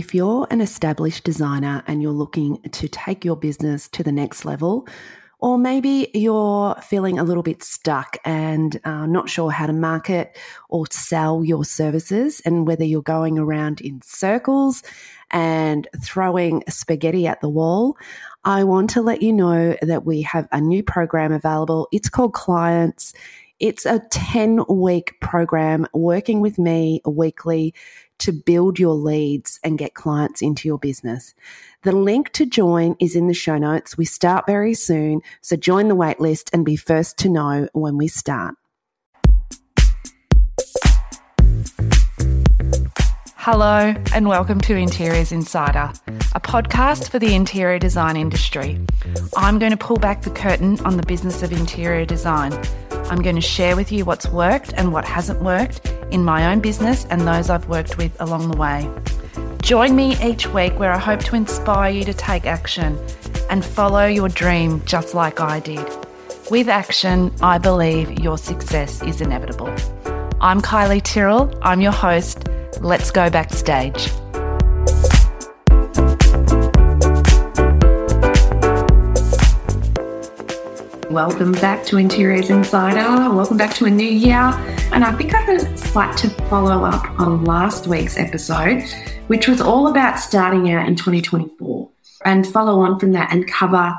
if you're an established designer and you're looking to take your business to the next level, or maybe you're feeling a little bit stuck and uh, not sure how to market or sell your services, and whether you're going around in circles and throwing spaghetti at the wall, I want to let you know that we have a new program available. It's called Clients. It's a 10 week program working with me weekly to build your leads and get clients into your business. The link to join is in the show notes. We start very soon, so join the waitlist and be first to know when we start. Hello, and welcome to Interiors Insider, a podcast for the interior design industry. I'm going to pull back the curtain on the business of interior design. I'm going to share with you what's worked and what hasn't worked in my own business and those I've worked with along the way. Join me each week where I hope to inspire you to take action and follow your dream just like I did. With action, I believe your success is inevitable. I'm Kylie Tyrrell, I'm your host. Let's go backstage. Welcome back to Interiors Insider. Welcome back to a new year. And I think I'd like to follow up on last week's episode, which was all about starting out in 2024 and follow on from that and cover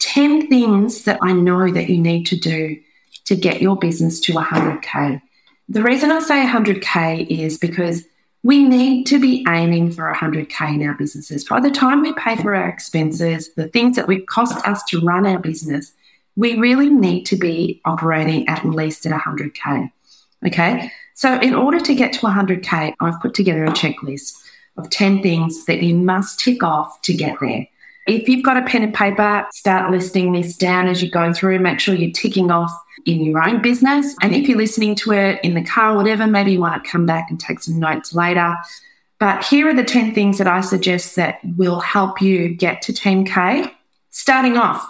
10 things that I know that you need to do to get your business to 100K. The reason I say 100K is because we need to be aiming for 100K in our businesses. By the time we pay for our expenses, the things that would cost us to run our business, we really need to be operating at least at 100K. Okay. So, in order to get to 100K, I've put together a checklist of 10 things that you must tick off to get there. If you've got a pen and paper, start listing this down as you're going through. Make sure you're ticking off in your own business. And if you're listening to it in the car, or whatever, maybe you want to come back and take some notes later. But here are the 10 things that I suggest that will help you get to 10K. Starting off,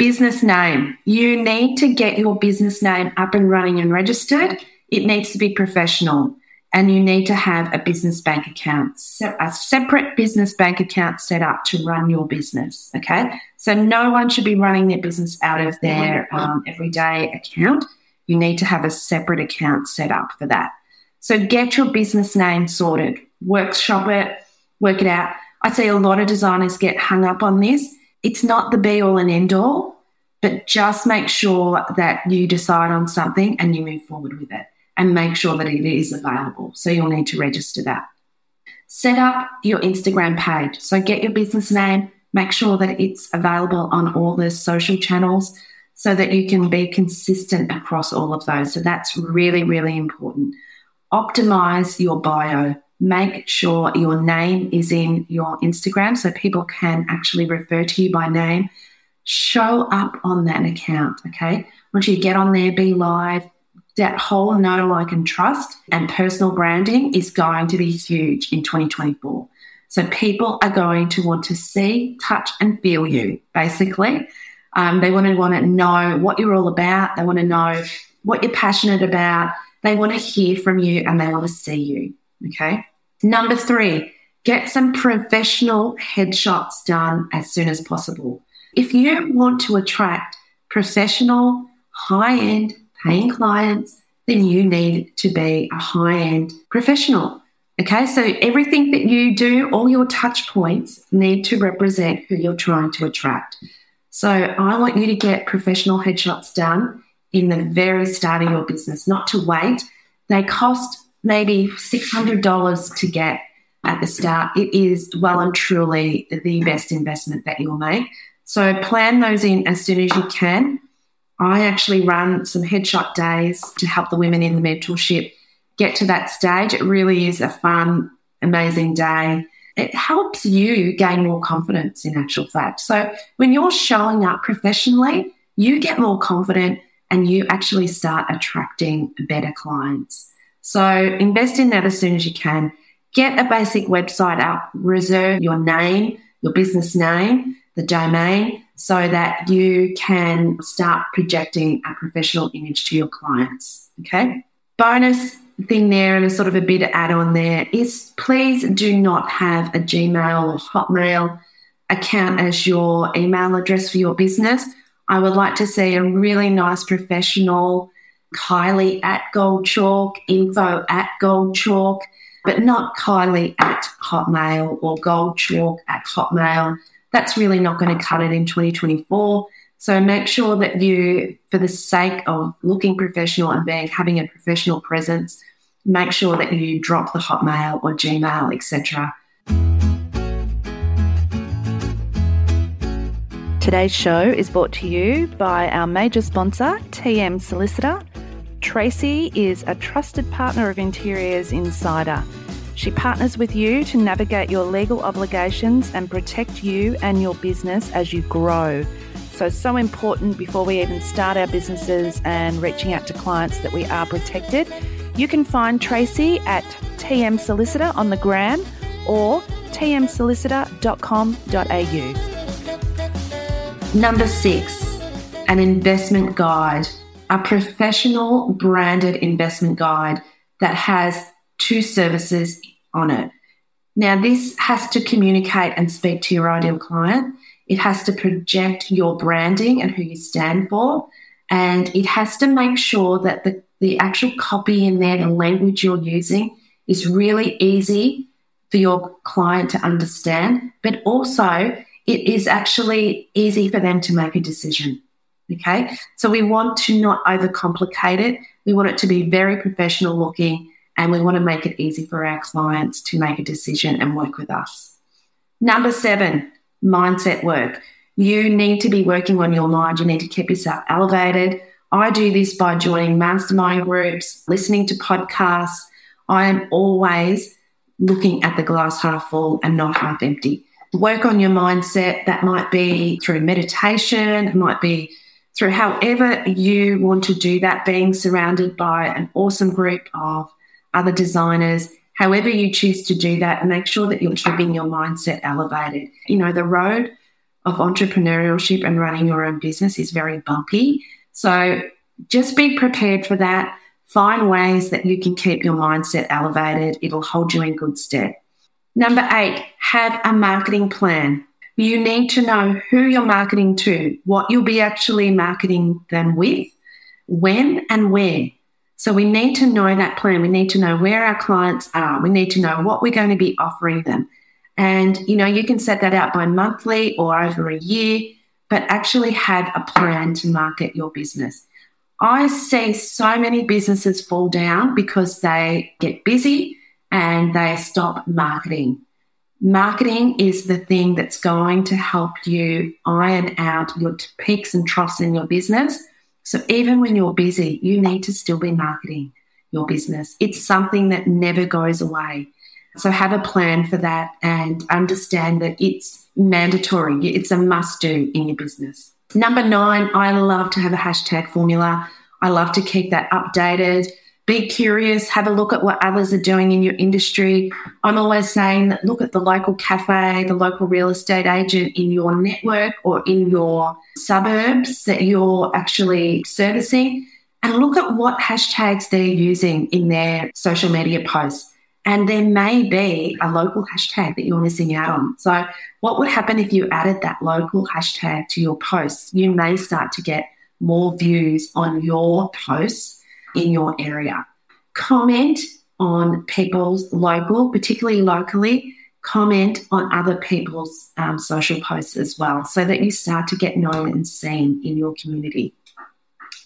business name. You need to get your business name up and running and registered. It needs to be professional and you need to have a business bank account, a separate business bank account set up to run your business. Okay. So no one should be running their business out of their um, everyday account. You need to have a separate account set up for that. So get your business name sorted, workshop it, work it out. I see a lot of designers get hung up on this. It's not the be all and end all, but just make sure that you decide on something and you move forward with it and make sure that it is available. So you'll need to register that. Set up your Instagram page. So get your business name, make sure that it's available on all the social channels so that you can be consistent across all of those. So that's really, really important. Optimize your bio. Make sure your name is in your Instagram so people can actually refer to you by name. Show up on that account, okay? Once you get on there, be live, that whole know, like, and trust and personal branding is going to be huge in 2024. So people are going to want to see, touch, and feel you, basically. Um, they want to want to know what you're all about. They want to know what you're passionate about. They want to hear from you and they want to see you. Okay. Number three, get some professional headshots done as soon as possible. If you want to attract professional, high end paying clients, then you need to be a high end professional. Okay, so everything that you do, all your touch points need to represent who you're trying to attract. So I want you to get professional headshots done in the very start of your business, not to wait. They cost maybe $600 to get at the start. It is well and truly the best investment that you'll make. So plan those in as soon as you can. I actually run some headshot days to help the women in the mentorship get to that stage. It really is a fun, amazing day. It helps you gain more confidence in actual fact. So when you're showing up professionally, you get more confident and you actually start attracting better clients. So invest in that as soon as you can. Get a basic website up, reserve your name, your business name, the domain, so that you can start projecting a professional image to your clients. Okay. Bonus thing there and a sort of a bit of add on there is please do not have a Gmail or Hotmail account as your email address for your business. I would like to see a really nice professional Kylie at Gold Chalk, info at Gold Chalk, but not Kylie at Hotmail or Gold Chalk at Hotmail. That's really not going to cut it in 2024. So make sure that you, for the sake of looking professional and being having a professional presence, make sure that you drop the Hotmail or Gmail, etc. Today's show is brought to you by our major sponsor, TM Solicitor. Tracy is a trusted partner of Interiors Insider. She partners with you to navigate your legal obligations and protect you and your business as you grow. So, so important before we even start our businesses and reaching out to clients that we are protected. You can find Tracy at TM Solicitor on the gram or tmsolicitor.com.au. Number six, an investment guide, a professional branded investment guide that has two services on it. Now, this has to communicate and speak to your ideal client. It has to project your branding and who you stand for. And it has to make sure that the, the actual copy in there, the language you're using, is really easy for your client to understand, but also it is actually easy for them to make a decision. Okay. So we want to not overcomplicate it. We want it to be very professional looking and we want to make it easy for our clients to make a decision and work with us. Number seven, mindset work. You need to be working on your mind. You need to keep yourself elevated. I do this by joining mastermind groups, listening to podcasts. I am always looking at the glass half full and not half empty. Work on your mindset. That might be through meditation, it might be through however you want to do that, being surrounded by an awesome group of other designers, however you choose to do that, make sure that you're keeping your mindset elevated. You know, the road of entrepreneurship and running your own business is very bumpy. So just be prepared for that. Find ways that you can keep your mindset elevated. It'll hold you in good stead. Number eight, have a marketing plan. You need to know who you're marketing to, what you'll be actually marketing them with, when and where. So we need to know that plan. We need to know where our clients are. We need to know what we're going to be offering them. And, you know, you can set that out by monthly or over a year, but actually have a plan to market your business. I see so many businesses fall down because they get busy and they stop marketing. Marketing is the thing that's going to help you iron out your peaks and troughs in your business so even when you're busy, you need to still be marketing your business. It's something that never goes away. So have a plan for that and understand that it's mandatory. It's a must do in your business. Number nine, I love to have a hashtag formula. I love to keep that updated be curious, have a look at what others are doing in your industry. I'm always saying that look at the local cafe, the local real estate agent in your network or in your suburbs that you're actually servicing and look at what hashtags they're using in their social media posts. And there may be a local hashtag that you're missing out on. So, what would happen if you added that local hashtag to your posts? You may start to get more views on your posts in your area. Comment on people's local, particularly locally, comment on other people's um, social posts as well so that you start to get known and seen in your community.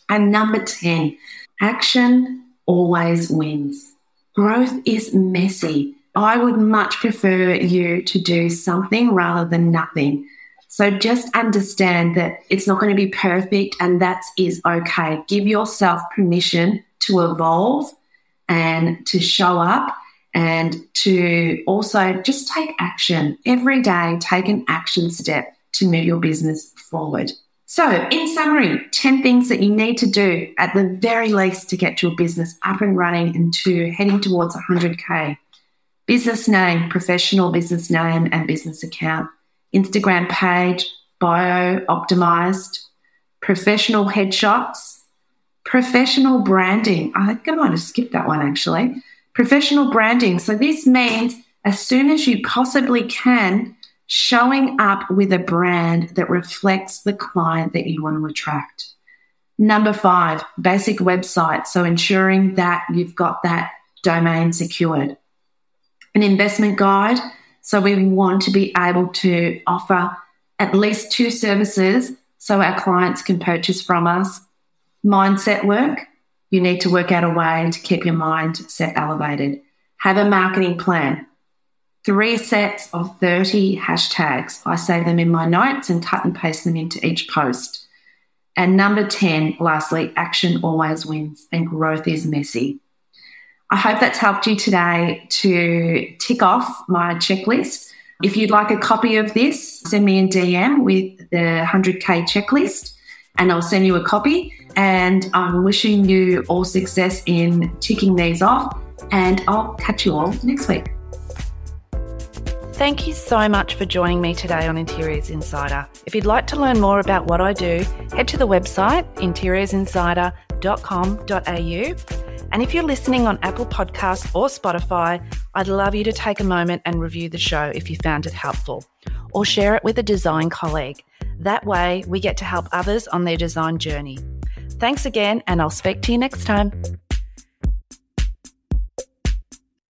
And number 10, action always wins. Growth is messy. I would much prefer you to do something rather than nothing. So just understand that it's not going to be perfect and that is okay. Give yourself permission to evolve and to show up and to also just take action every day, take an action step to move your business forward. So, in summary, 10 things that you need to do at the very least to get your business up and running and to heading towards 100K. Business name, professional business name, and business account. Instagram page, bio optimized, professional headshots, Professional branding. I think I might have skipped that one actually. Professional branding. So this means as soon as you possibly can, showing up with a brand that reflects the client that you want to attract. Number five, basic website. So ensuring that you've got that domain secured. An investment guide. So we want to be able to offer at least two services so our clients can purchase from us. Mindset work. You need to work out a way to keep your mindset elevated. Have a marketing plan three sets of 30 hashtags. I save them in my notes and cut and paste them into each post. And number 10, lastly, action always wins and growth is messy. I hope that's helped you today to tick off my checklist. If you'd like a copy of this, send me a DM with the 100K checklist and I'll send you a copy. And I'm wishing you all success in ticking these off. And I'll catch you all next week. Thank you so much for joining me today on Interiors Insider. If you'd like to learn more about what I do, head to the website interiorsinsider.com.au. And if you're listening on Apple Podcasts or Spotify, I'd love you to take a moment and review the show if you found it helpful, or share it with a design colleague. That way, we get to help others on their design journey. Thanks again, and I'll speak to you next time.